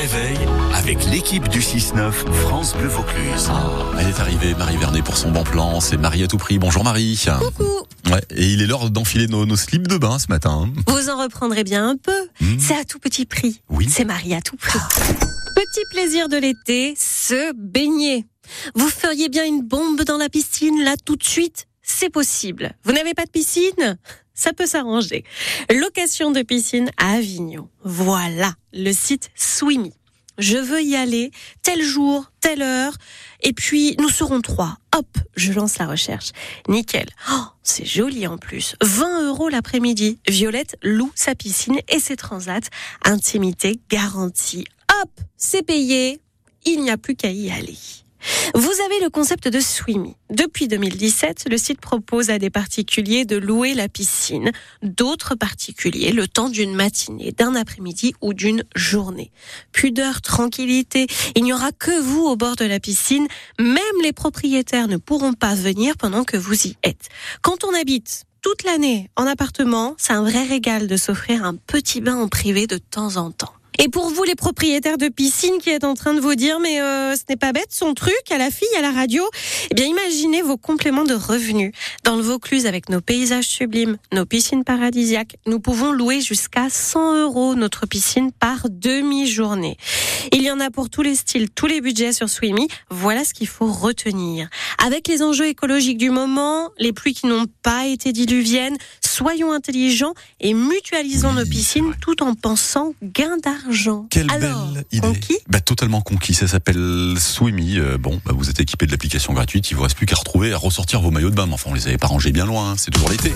réveil avec l'équipe du 6-9 France Bleu Vaucluse. Ah, elle est arrivée, Marie Vernet, pour son bon plan. C'est Marie à tout prix. Bonjour Marie. Coucou. Ouais, et il est l'heure d'enfiler nos, nos slips de bain ce matin. Vous en reprendrez bien un peu. Mmh. C'est à tout petit prix. Oui. C'est Marie à tout prix. Petit plaisir de l'été, se baigner. Vous feriez bien une bombe dans la piscine là tout de suite C'est possible. Vous n'avez pas de piscine? Ça peut s'arranger. Location de piscine à Avignon. Voilà le site Swimmy. Je veux y aller tel jour, telle heure, et puis nous serons trois. Hop, je lance la recherche. Nickel. Oh, c'est joli en plus. 20 euros l'après-midi. Violette loue sa piscine et ses transats. Intimité garantie. Hop, c'est payé. Il n'y a plus qu'à y aller. Vous avez le concept de Swimmy. Depuis 2017, le site propose à des particuliers de louer la piscine, d'autres particuliers le temps d'une matinée, d'un après-midi ou d'une journée. Pudeur, tranquillité, il n'y aura que vous au bord de la piscine, même les propriétaires ne pourront pas venir pendant que vous y êtes. Quand on habite toute l'année en appartement, c'est un vrai régal de s'offrir un petit bain en privé de temps en temps. Et pour vous, les propriétaires de piscine qui êtes en train de vous dire, mais euh, ce n'est pas bête son truc à la fille, à la radio, eh bien imaginez vos compléments de revenus. Dans le Vaucluse, avec nos paysages sublimes, nos piscines paradisiaques, nous pouvons louer jusqu'à 100 euros notre piscine par demi-journée. Il y en a pour tous les styles, tous les budgets sur Swimmy. Voilà ce qu'il faut retenir. Avec les enjeux écologiques du moment, les pluies qui n'ont pas été diluviennes, soyons intelligents et mutualisons Oui, nos piscines tout en pensant gain d'argent. Quelle Alors, belle idée. conquis? Bah, totalement conquis. Ça s'appelle Swimmy. Euh, bon, bah, vous êtes équipé de l'application gratuite. Il vous reste plus qu'à retrouver, à ressortir vos maillots de bain. Mais enfin, on les avait pas rangés bien loin. hein. C'est toujours l'été.